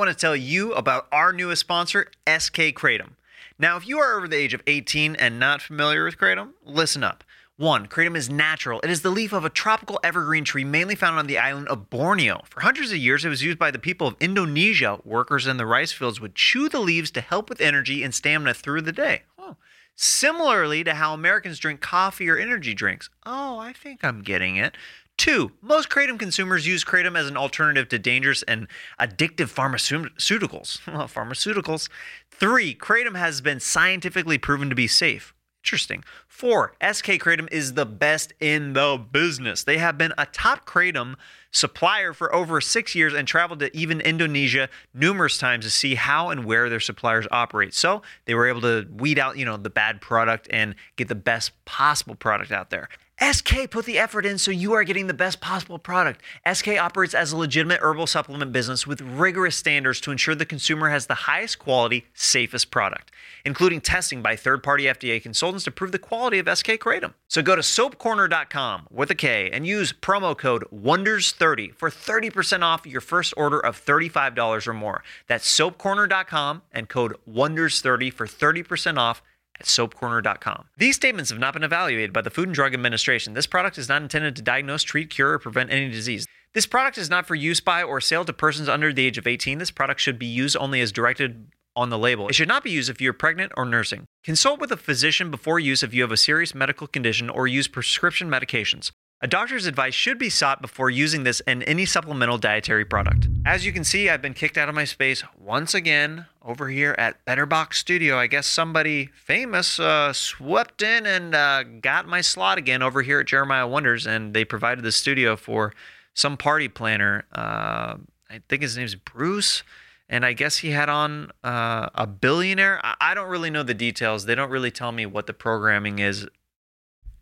want to tell you about our newest sponsor, SK Kratom. Now, if you are over the age of 18 and not familiar with Kratom, listen up. One, kratom is natural. It is the leaf of a tropical evergreen tree mainly found on the island of Borneo. For hundreds of years, it was used by the people of Indonesia. Workers in the rice fields would chew the leaves to help with energy and stamina through the day. Oh. Similarly to how Americans drink coffee or energy drinks. Oh, I think I'm getting it. Two, most kratom consumers use kratom as an alternative to dangerous and addictive pharmaceuticals. Well, pharmaceuticals. Three, kratom has been scientifically proven to be safe. Interesting. Four, SK Kratom is the best in the business. They have been a top Kratom supplier for over six years and traveled to even Indonesia numerous times to see how and where their suppliers operate. So they were able to weed out, you know, the bad product and get the best possible product out there. SK put the effort in so you are getting the best possible product. SK operates as a legitimate herbal supplement business with rigorous standards to ensure the consumer has the highest quality, safest product, including testing by third party FDA consultants to prove the quality of SK Kratom. So go to soapkorner.com with a K and use promo code WONDERS30 for 30% off your first order of $35 or more. That's soapkorner.com and code WONDERS30 for 30% off at soapkorner.com. These statements have not been evaluated by the Food and Drug Administration. This product is not intended to diagnose, treat, cure, or prevent any disease. This product is not for use by or sale to persons under the age of 18. This product should be used only as directed on the label. It should not be used if you're pregnant or nursing. Consult with a physician before use if you have a serious medical condition or use prescription medications. A doctor's advice should be sought before using this and any supplemental dietary product. As you can see, I've been kicked out of my space once again over here at Better Box Studio. I guess somebody famous uh, swept in and uh, got my slot again over here at Jeremiah Wonders, and they provided the studio for some party planner. Uh, I think his name's Bruce, and I guess he had on uh, a billionaire. I don't really know the details. They don't really tell me what the programming is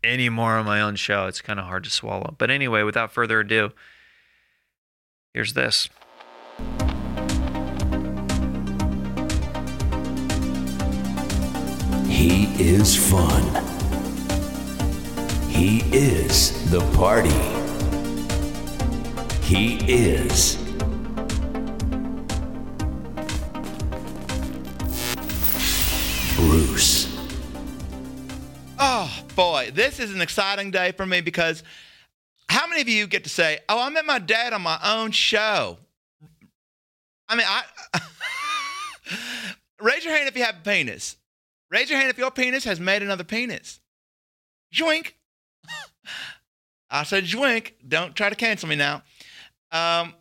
anymore on my own show. It's kind of hard to swallow. But anyway, without further ado, here's this. He is fun. He is the party. He is this is an exciting day for me because how many of you get to say, "Oh, I met my dad on my own show"? I mean, I raise your hand if you have a penis. Raise your hand if your penis has made another penis. Joink. I said joink. Don't try to cancel me now. Um,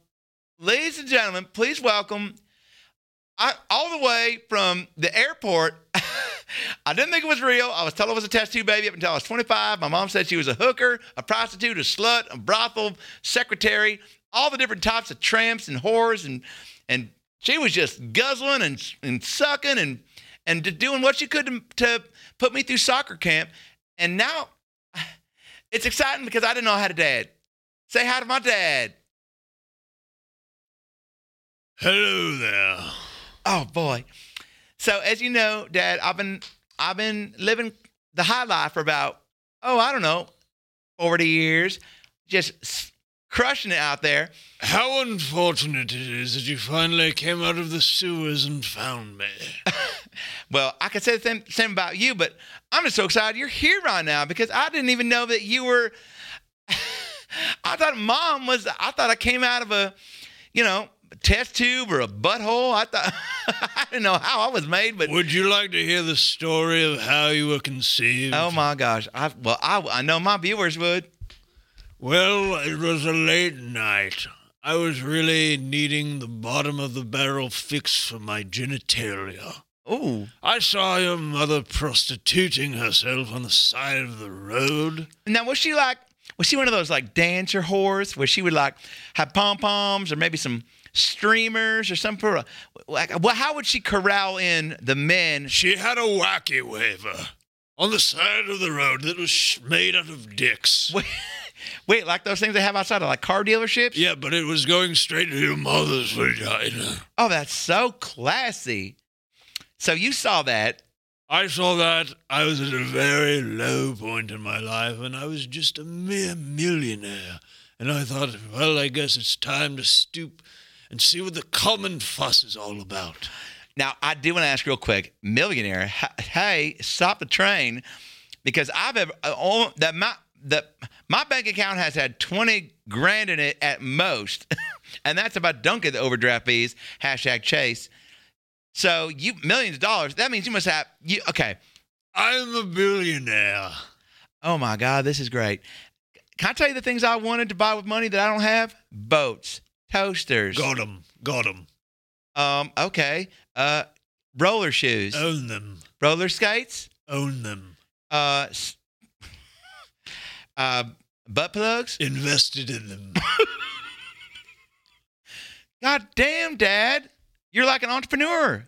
ladies and gentlemen, please welcome I, all the way from the airport. I didn't think it was real. I was told I was a test tube baby up until I was 25. My mom said she was a hooker, a prostitute, a slut, a brothel secretary, all the different types of tramps and whores, and and she was just guzzling and and sucking and and doing what she could to, to put me through soccer camp. And now it's exciting because I didn't know I had a dad. Say hi to my dad. Hello there. Oh boy. So as you know, Dad, I've been I've been living the high life for about oh I don't know, forty years, just crushing it out there. How unfortunate it is that you finally came out of the sewers and found me. well, I could say the same, same about you, but I'm just so excited you're here right now because I didn't even know that you were. I thought mom was. I thought I came out of a, you know, test tube or a butthole. I thought I didn't know how I was made, but would you like to hear the story of how you were conceived? Oh my gosh! I well, I I know my viewers would. Well, it was a late night. I was really needing the bottom of the barrel fix for my genitalia. Oh. I saw your mother prostituting herself on the side of the road. Now, was she like, was she one of those like dancer whores where she would like have pom poms or maybe some streamers or some like well how would she corral in the men? She had a wacky waver on the side of the road that was made out of dicks. Wait, wait like those things they have outside of like car dealerships? Yeah but it was going straight to your mother's vagina. Oh that's so classy. So you saw that. I saw that. I was at a very low point in my life, and I was just a mere millionaire. And I thought, well, I guess it's time to stoop and see what the common fuss is all about. Now, I do want to ask real quick, millionaire. Hey, stop the train, because I've ever uh, oh, that my that my bank account has had twenty grand in it at most, and that's about dunking the overdraft fees. Hashtag Chase. So you millions of dollars. That means you must have you. Okay. I'm a billionaire. Oh my God, this is great. Can I tell you the things I wanted to buy with money that I don't have? Boats, toasters. got Got 'em. Got 'em. Um. Okay. Uh. Roller shoes. Own them. Roller skates. Own them. Uh. s- uh. Butt plugs. Invested in them. God damn, Dad. You're like an entrepreneur.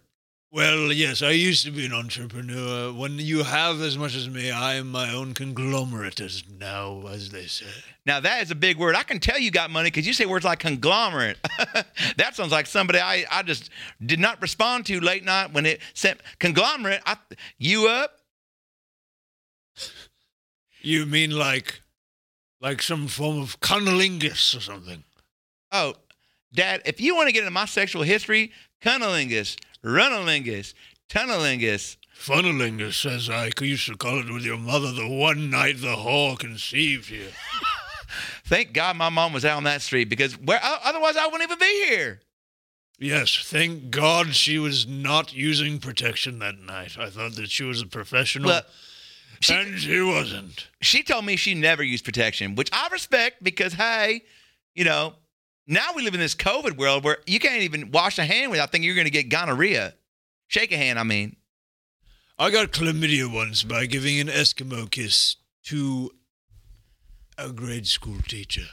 Well, yes, I used to be an entrepreneur. When you have as much as me, I am my own conglomerate as now, as they say. Now that is a big word. I can tell you got money because you say words like conglomerate. that sounds like somebody I, I just did not respond to late night when it sent conglomerate. I, you up? You mean like, like some form of cunnilingus or something? Oh, Dad, if you want to get into my sexual history, cunnilingus, runalingus, tunnelingus. Funnelingus, as I used to call it with your mother the one night the whore conceived you. Thank God my mom was out on that street because where otherwise I wouldn't even be here. Yes, thank God she was not using protection that night. I thought that she was a professional, she- and she wasn't. She told me she never used protection, which I respect because hey, you know, now we live in this COVID world where you can't even wash a hand without thinking you're going to get gonorrhea. Shake a hand, I mean. I got chlamydia once by giving an Eskimo kiss to a grade school teacher.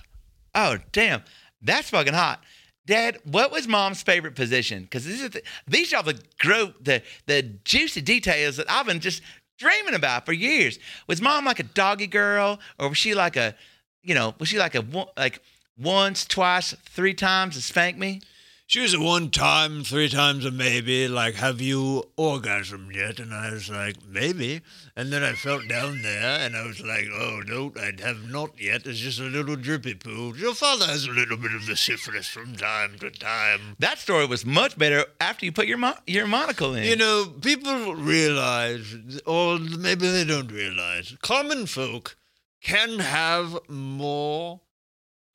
Oh, damn. That's fucking hot. Dad, what was mom's favorite position? Because these are the, these are all the gro- the the juicy details that I've been just dreaming about for years. Was mom like a doggy girl, or was she like a, you know, was she like a like once, twice, three times to spank me? She was a one time, three times a maybe, like, have you orgasmed yet? And I was like, maybe. And then I felt down there and I was like, oh, no, I have not yet. It's just a little drippy poo. Your father has a little bit of the syphilis from time to time. That story was much better after you put your mo- your monocle in. You know, people realize, or maybe they don't realize, common folk can have more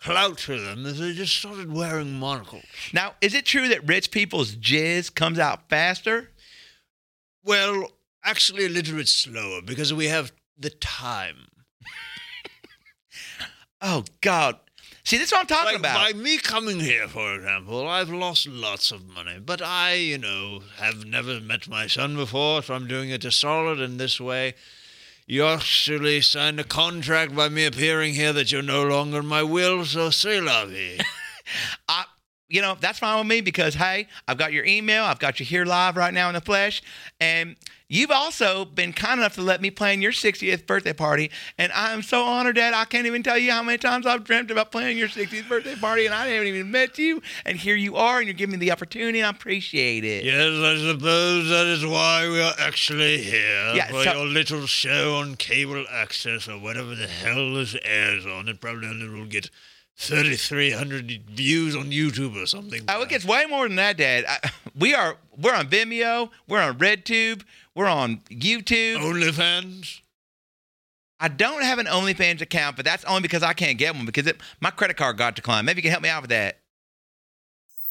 clout to them if they just started wearing monocles. now, is it true that rich people's jizz comes out faster? Well, actually, a little bit slower because we have the time. Oh God! See, this is what I'm talking Like, about. by me coming here, for example, I've lost lots of money, but I, you know, have never met my son before, so I'm doing it to solid in this way. You actually signed a contract by me appearing here that you're no longer in my will, so say vie. I, you know, that's fine with me because hey, I've got your email, I've got you here live right now in the flesh, and you've also been kind enough to let me plan your 60th birthday party, and I am so honored, Dad. I can't even tell you how many times I've dreamt about planning your 60th birthday party, and I haven't even met you, and here you are, and you're giving me the opportunity, and I appreciate it. yes, I suppose that is why we are actually here Yeah, for so- your little show on cable access or whatever the hell this airs on. It probably only will get 3,300 views on YouTube or something. Oh, it gets way more than that, Dad. I, we are we're on Vimeo, we're on RedTube, we're on YouTube. OnlyFans? I don't have an OnlyFans account, but that's only because I can't get one because it, my credit card got declined. Maybe you can help me out with that.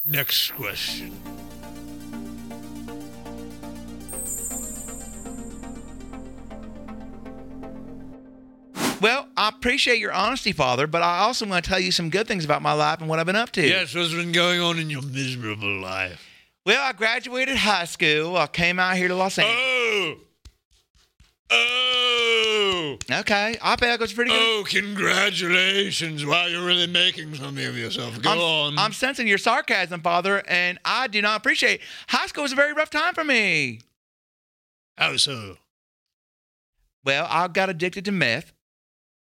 Next question. Well, I appreciate your honesty, Father, but I also want to tell you some good things about my life and what I've been up to. Yes, what's been going on in your miserable life? Well, I graduated high school. I came out here to Los Angeles. Oh! Oh! Okay, I bet it goes pretty good. Oh, congratulations. Wow, you're really making something of yourself. Go I'm, on. I'm sensing your sarcasm, Father, and I do not appreciate. High school was a very rough time for me. How so? Well, I got addicted to meth,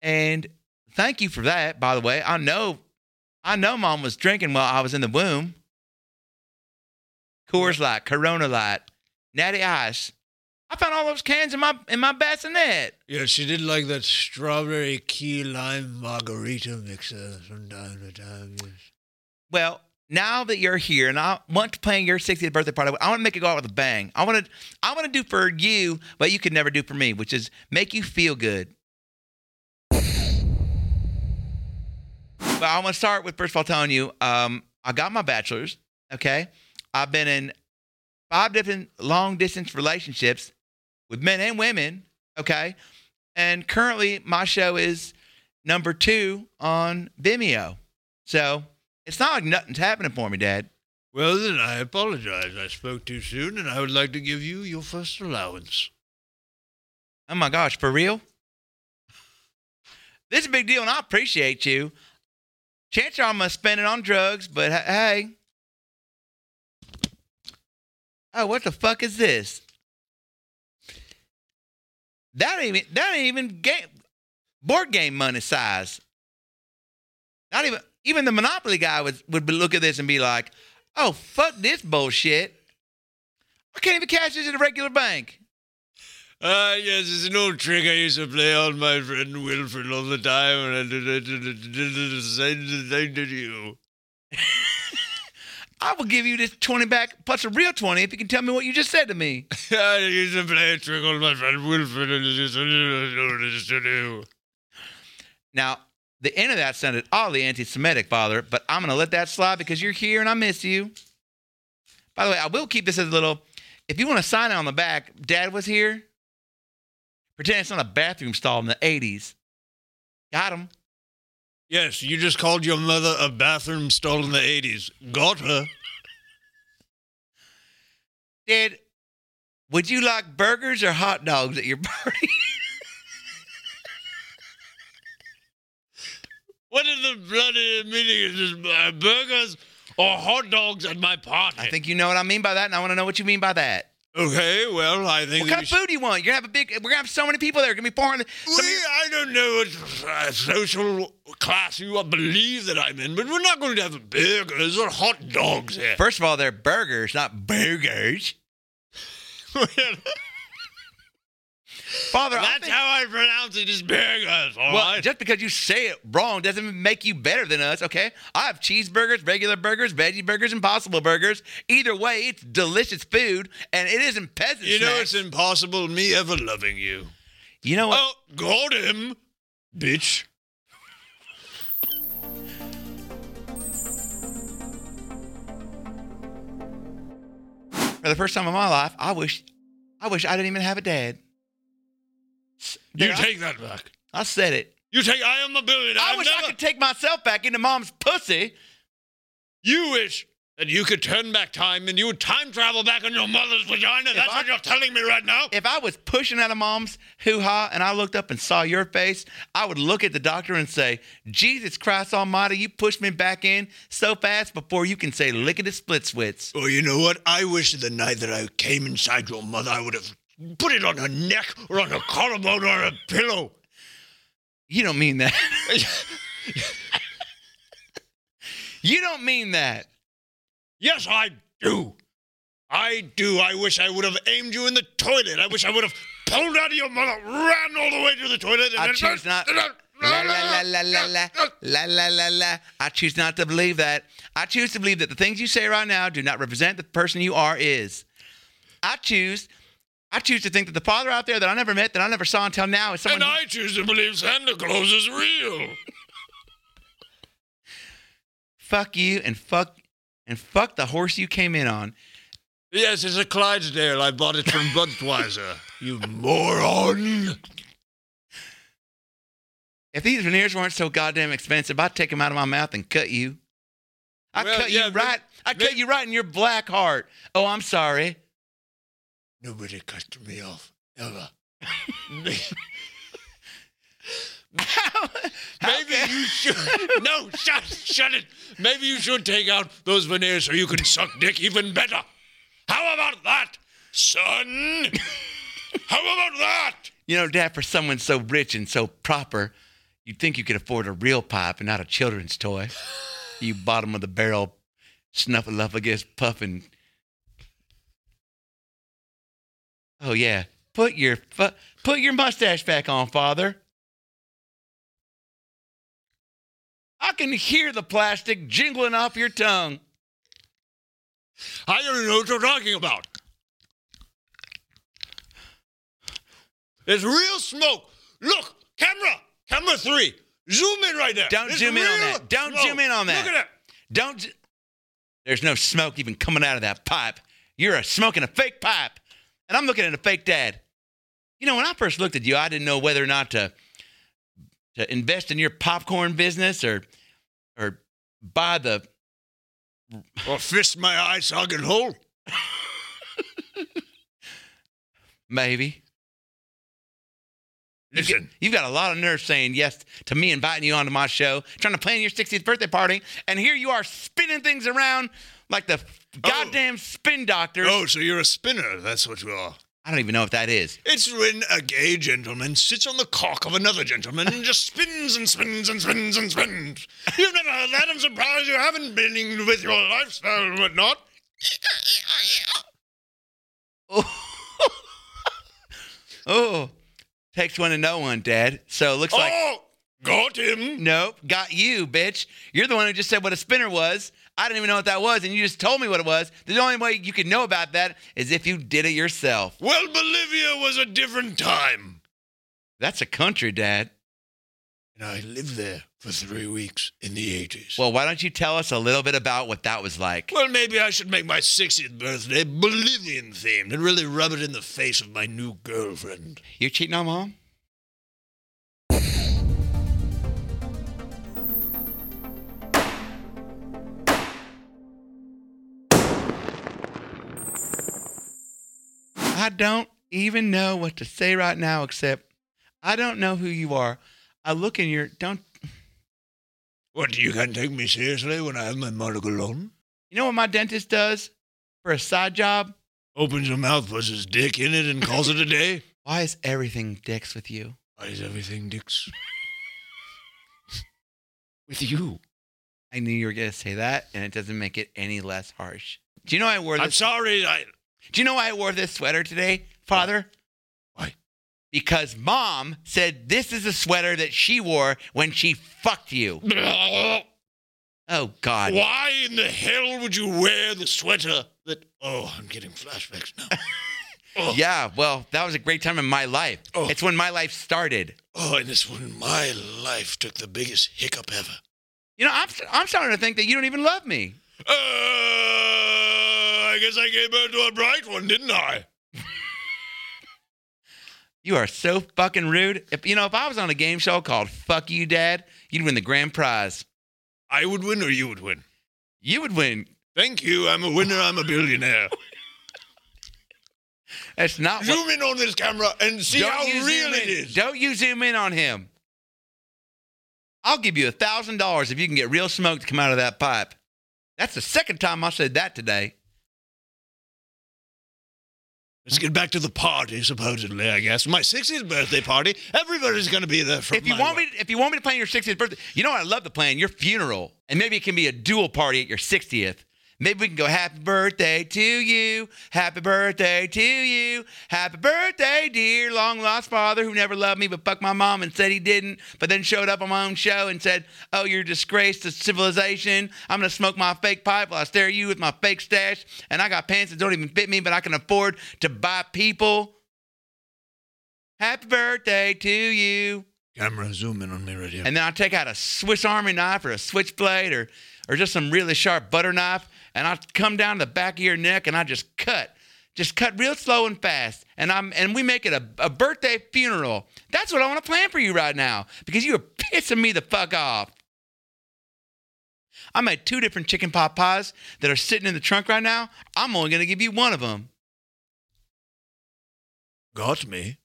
and thank you for that. By the way, I know, I know, Mom was drinking while I was in the womb. Coors Light, Corona Light, Natty Ice. I found all those cans in my in my bassinet. Yeah, she did like that strawberry key lime margarita mixer from time to time. Yes. Well, now that you're here and I want to plan your 60th birthday party, I want to make it go out with a bang. I want to I want to do for you what you could never do for me, which is make you feel good. Well, I want to start with first of all telling you, um, I got my bachelor's. Okay, I've been in five different long distance relationships with men and women. Okay, and currently my show is number two on Vimeo. So it's not like nothing's happening for me, Dad. Well, then I apologize. I spoke too soon, and I would like to give you your first allowance. Oh my gosh, for real? This is a big deal, and I appreciate you. Chances are I'm gonna spend it on drugs, but hey. Oh, what the fuck is this? That ain't even that ain't even game board game money size. Not even even the Monopoly guy would would look at this and be like, "Oh fuck this bullshit! I can't even cash this at a regular bank." Ah, yes, it's an old trick I used to play on my friend Wilfred all the time, and I did, I did, I did the same thing to you. I will give you this 20 back plus a real 20 if you can tell me what you just said to me. I used to play a trick on my friend Wilfred, and I just I didn't know what to do. Now, the end of that sounded oddly anti Semitic, Father, but I'm going to let that slide because you're here and I miss you. By the way, I will keep this as a little. If you want to sign it on the back, Dad was here. Pretend it's not a bathroom stall in the 80s. Got him. Yes, you just called your mother a bathroom stall in the 80s. Got her. Dad, would you like burgers or hot dogs at your party? what is the bloody meaning of this? Uh, burgers or hot dogs at my party? I think you know what I mean by that, and I want to know what you mean by that. Okay, well, I think What kind of food do you want? You're gonna have a big. We're gonna have so many people there. It's gonna be 400. Some of We, your- I don't know what uh, social class you believe that I'm in, but we're not going to have burgers or hot dogs here. First of all, they're burgers, not burgers. Father, I That's think- how I pronounce it is burgers, all well, right? just because you say it wrong doesn't make you better than us, okay? I have cheeseburgers, regular burgers, veggie burgers, impossible burgers. Either way, it's delicious food, and it isn't peasant you know snacks. it's impossible me ever loving you. you know what? Oh, got him, bitch. For the first time in my life, I wish, I wish I didn't even have a dad. You I- take that back. I said it. You take. I am a billionaire. I I've wish I could take myself back into mom's pussy. You wish that you could turn back time and you would time travel back in your mother's vagina. That's I- what you're telling me right now. If I was pushing out of mom's hoo ha and I looked up and saw your face, I would look at the doctor and say, Jesus Christ Almighty, you pushed me back in so fast before you can say lickety split swits. Oh, you know what? I wish the night that I came inside your mother, I would have put it on her neck or on her collarbone or on a pillow. You don't mean that. you don't mean that. yes, I do. I do. I wish I would have aimed you in the toilet. I wish I would have pulled out of your mother, ran all the way to the toilet, and I choose not. La la la la la la la la la la. I choose not to believe that. I choose to believe that the things you say right now do not represent the person you are is. I choose. I choose to think that the father out there that I never met, that I never saw until now, is someone. And I choose to believe Santa Claus is real. fuck you and fuck and fuck the horse you came in on. Yes, it's a Clydesdale. I bought it from Budweiser. you moron. If these veneers weren't so goddamn expensive, I'd take them out of my mouth and cut you. I Well, cut yeah, you but- right. I but- cut you right in your black heart. Oh, I'm sorry. Nobody cut me off ever. Maybe you should. No, shut, shut it. Maybe you should take out those veneers so you can suck dick even better. How about that, son? How about that? You know, Dad, for someone so rich and so proper, you'd think you could afford a real pipe and not a children's toy. you bottom of the barrel, snuffleupagus puffing. Oh yeah, put your fu- put your mustache back on, Father. I can hear the plastic jingling off your tongue. I don't know what you're talking about. There's real smoke. Look, camera, camera three. Zoom in right there. Don't There's zoom in on that. Don't smoke. zoom in on that. Look at that. Don't. There's no smoke even coming out of that pipe. You're a smoking a fake pipe, and I'm looking at a fake dad. You know, when I first looked at you, I didn't know whether or not to to invest in your popcorn business or or buy the. Or fist my eye socket hole. Maybe Listen, you've got a lot of nerve saying yes to me inviting you onto my show, trying to plan your 60th birthday party, and here you are spinning things around like the oh. goddamn spin doctor. oh, so you're a spinner. That's what you are. I don't even know what that is. It's when a gay gentleman sits on the cock of another gentleman and just spins and spins and spins and spins. You've never heard that? I'm surprised you haven't been in with your lifestyle and whatnot. Oh, oh. takes one to know one, Dad. So it looks like oh, got him. nope, got you, bitch. You're the one who just said what a spinner was. I didn't even know what that was, and you just told me what it was. The only way you can know about that is if you did it yourself. Well, Bolivia was a different time. That's a country, Dad. And I lived there for three weeks in the 80s. Well, why don't you tell us a little bit about what that was like? Well, maybe I should make my 60th birthday Bolivian themed and really rub it in the face of my new girlfriend. You're cheating on mom? I don't even know what to say right now, except I don't know who you are. I look in your don't. What, you can't take me seriously when I have my monocle on? You know what my dentist does for a side job? Opens your mouth, puts his dick in it, and calls it a day? Why is everything dicks with you? Why is everything dicks? With you. I knew you were gonna say that, and it doesn't make it any less harsh. Do you know I wore I'm sorry. I, Do you know why I wore this sweater today, Father? Why? Because Mom said this is a sweater that she wore when she fucked you. Oh God. Why in the hell would you wear the sweater that. Oh, I'm getting flashbacks now. oh, Yeah, well, that was a great time in my life. Oh. It's when my life started. oh, and it's when my life took the biggest hiccup ever. You know, I'm I'm starting to think that you don't even love me. Uh, guess I gave birth to a bright one, didn't I? You are so fucking rude. If you know, if I was on a game show called "Fuck You, Dad," you'd win the grand prize. I would win or you would win. You would win. Thank you. I'm a winner. I'm a billionaire. That's not what. Zoom in on this camera and see how real it is. Don't you zoom in on him. I'll give you a thousand dollars if you can get real smoke to come out of that pipe. That's the second time I said that today. Let's get back to the party, supposedly, I guess. My 60th birthday party. Everybody's going to be there from if you want me, wife. if you want me to plan your 60th birthday, you know what I love to plan your funeral, and maybe it can be a dual party at your 60th. Maybe we can go happy birthday to you, happy birthday to you, happy birthday, dear long lost father who never loved me but fucked my mom and said he didn't, but then showed up on my own show and said, "Oh, you're a disgrace to civilization. I'm gonna smoke my fake pipe while I stare at you with my fake stash, and I got pants that don't even fit me, but I can afford to buy people." Happy birthday to you. Camera, zoom in on me right here. And then I take out a Swiss Army knife or a switchblade or or just some really sharp butter knife, and I come down the back of your neck and I just cut, just cut real slow and fast. And I'm and we make it a, a birthday funeral. That's what I want to plan for you right now because you are pissing me the fuck off. I made two different chicken pot pies that are sitting in the trunk right now. I'm only gonna give you one of them. Got me.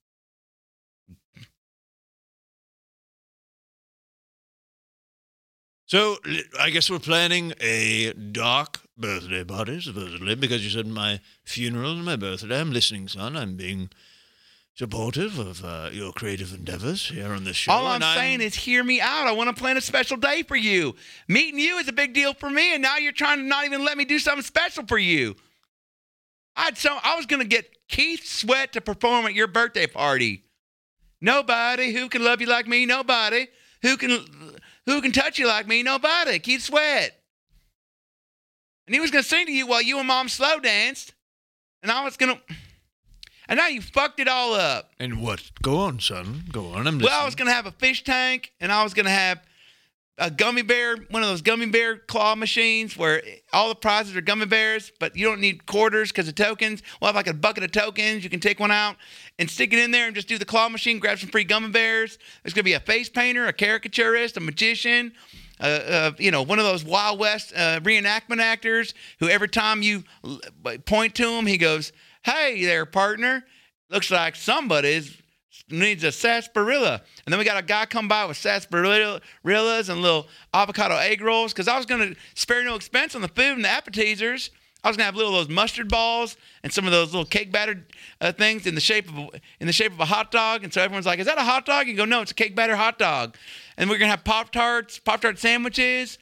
So, I guess we're planning a dark birthday party, supposedly, because you said my funeral and my birthday. I'm listening, son. I'm being supportive of uh, your creative endeavors here on this show. All I'm saying is, hear me out. I want to plan a special day for you. Meeting you is a big deal for me, and now you're trying to not even let me do something special for you. I'd so I was gonna get Keith Sweat to perform at your birthday party. Nobody who can love you like me. Nobody who can who can touch you like me. Nobody. Keith Sweat. And he was gonna sing to you while you and mom slow danced, and I was gonna, and now you fucked it all up. And what? Go on, son. Go on. I'm listening. Well, I was gonna have a fish tank, and I was gonna have a gummy bear, one of those gummy bear claw machines where all the prizes are gummy bears, but you don't need quarters because of tokens. We'll have like a bucket of tokens. You can take one out and stick it in there and just do the claw machine, grab some free gummy bears. There's gonna be a face painter, a caricaturist, a magician. Uh, uh, you know, one of those Wild West uh, reenactment actors who every time you point to him, he goes, "Hey there, partner. Looks like somebody's needs a sarsaparilla. And then we got a guy come by with sarsaparillas and little avocado egg rolls because I was going to spare no expense on the food and the appetizers. I was gonna have little those mustard balls and some of those little cake batter uh, things in the shape of in the shape of a hot dog. And so everyone's like, "Is that a hot dog?" You go, "No, it's a cake batter hot dog." And we're gonna have pop tarts, pop tart sandwiches,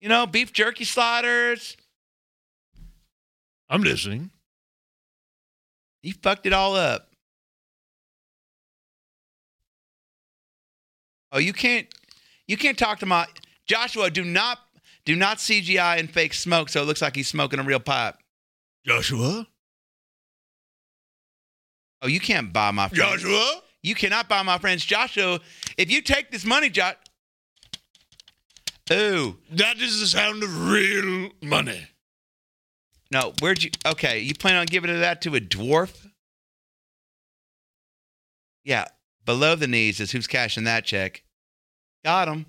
you know, beef jerky sliders. I'm listening. You fucked it all up. Oh, you can't you can't talk to my Joshua, do not do not CGI and fake smoke so it looks like he's smoking a real pipe. Joshua? Oh, you can't buy my friends. Joshua? You cannot buy my friends. Joshua, if you take this money, Josh. Ooh. That is the sound of real money. No, where'd you okay, you plan on giving that to a dwarf? Yeah, below the knees is who's cashing that check. Got him.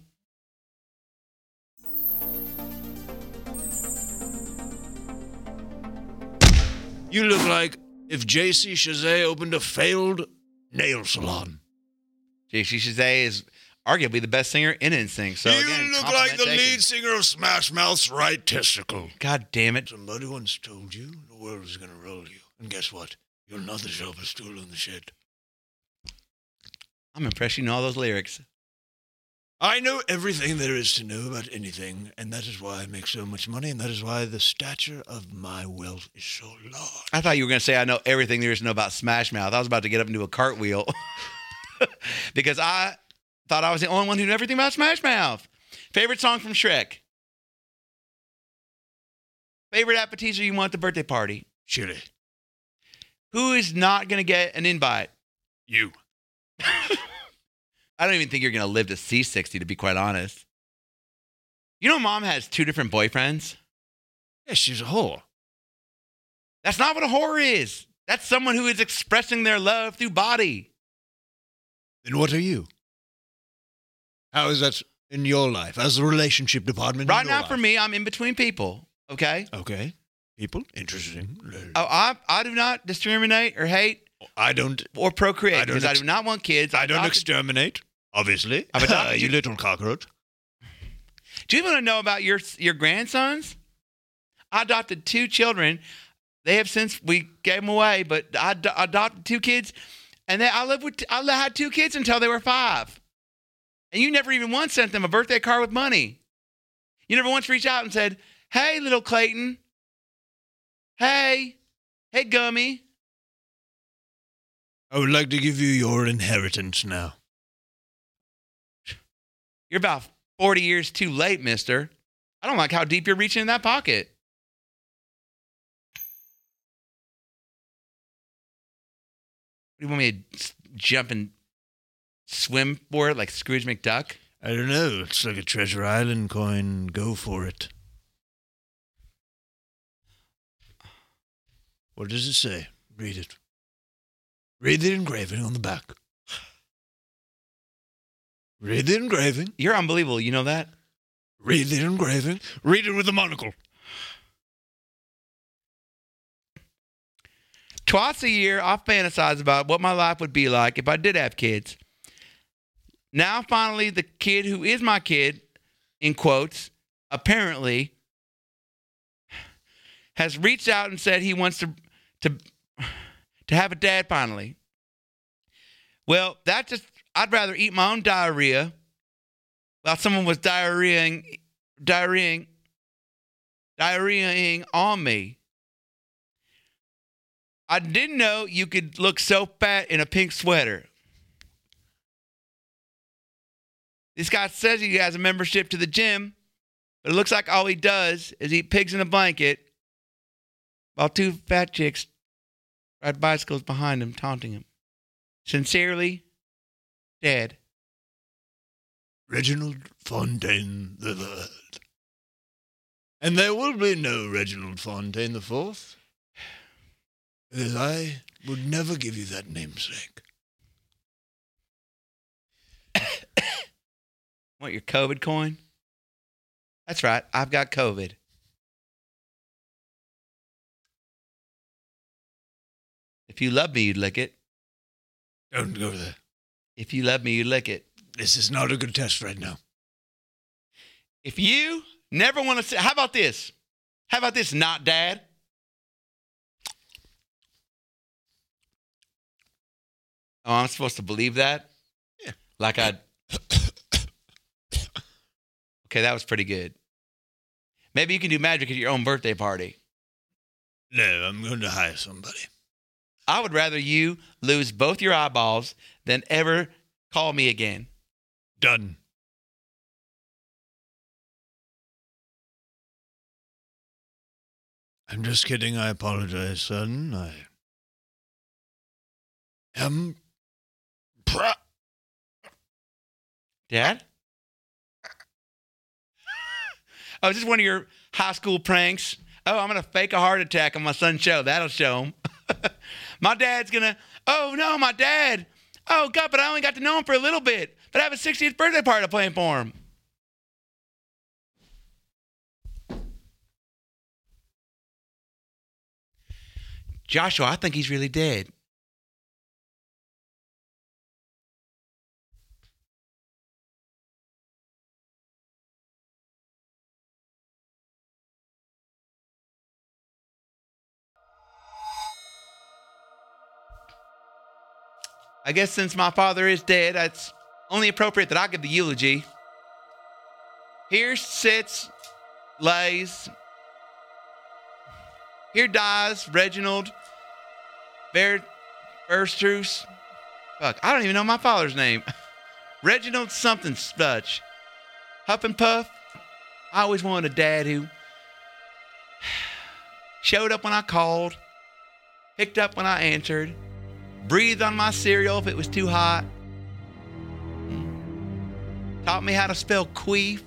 You look like if JC Chasez opened a failed nail salon. JC Chasez is arguably the best singer in NSYNC. So you again, look like the taken. lead singer of Smash Mouth's right testicle. God damn it. Somebody once told you the world is going to roll you. And guess what? You're not the sharpest stool in the shed. I'm impressed you know all those lyrics. I know everything there is to know about anything, and that is why I make so much money, and that is why the stature of my wealth is so large. I thought you were going to say I know everything there is to know about Smash Mouth. I was about to get up and do a cartwheel because I thought I was the only one who knew everything about Smash Mouth. Favorite song from Shrek? Favorite appetizer you want at the birthday party? Chili, Who is not going to get an invite? you. I don't even think you're going to live to see 60, to be quite honest. You know, mom has two different boyfriends. Yes, she's a whore. That's not what a whore is. That's someone who is expressing their love through body. Then what are you? How is that in your life as the relationship department? Right now, for me, I'm in between people. Okay. Okay. People? Interesting. Oh, I, I do not discriminate or hate I don't. or procreate I don't because I ex- do not want kids. I don't adopted- exterminate. Obviously, ah, I've adopted you little cockroach. Do you want to know about your your grandsons? I adopted two children. They have since we gave them away, but I ad- adopted two kids, and they, I lived with I had two kids until they were five. And you never even once sent them a birthday card with money. You never once reached out and said, "Hey, little Clayton. Hey, hey, Gummy. I would like to give you your inheritance now. You're about forty years too late, Mister. I don't like how deep you're reaching in that pocket." What do you want me to jump and swim for it like Scrooge McDuck? I don't know. It's like a Treasure Island coin. Go for it. What does it say? Read it. Read the engraving on the back. Read the engraving. You're unbelievable. You know that? Read the engraving. Read it with a monocle. Twice a year, I fantasize about what my life would be like if I did have kids. Now, finally, the kid who is my kid, in quotes, apparently has reached out and said he wants to to to have a dad finally. Well, that just I'd rather eat my own diarrhea while someone was diarrheaing diarrheaing diarrheaing on me. I didn't know you could look so fat in a pink sweater. This guy says he has a membership to the gym, But it looks like all he does is eat pigs in a blanket while two fat chicks ride bicycles behind him, taunting him. Sincerely, dead. Reginald Fontaine the Third. And there will be no Reginald Fontaine the Fourth, because I would never give you that namesake. Want your COVID coin? That's right. I've got COVID. If you love me, you'd lick it. Don't go there. If you love me, you'd lick it. This is not a good test right now. If you never want to say, how about this? How about this, not dad? Oh, I'm supposed to believe that? Yeah. Like I. Okay, that was pretty good. Maybe you can do magic at your own birthday party. No, I'm going to hire somebody. I would rather you lose both your eyeballs than ever call me again. Done. I'm just kidding. I apologize, son. I am. Pr- Dad? oh, is this one of your high school pranks? Oh, I'm going to fake a heart attack on my son's show. That'll show him. my dad's to, oh, no, my dad. Oh, God, but I only got to know him for a little bit. But I have a 60th birthday party playing for him. Joshua, I think he's really dead. I guess since my father is dead, it's only appropriate that I give the eulogy. Here sits, lays. Here dies Reginald Ver Verstruce. Fuck, I don't even know my father's name. Reginald something such. Huff and Puff. I always wanted a dad who showed up when I called, picked up when I answered, breathed on my cereal if it was too hot, taught me how to spell queef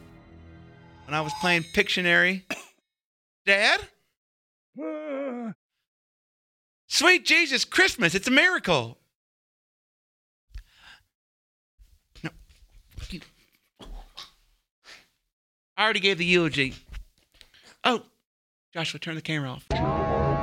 when I was playing Pictionary. Dad? Sweet Jesus, Christmas, it's a miracle. No. I already gave the eulogy. Oh, Joshua, turn the camera off.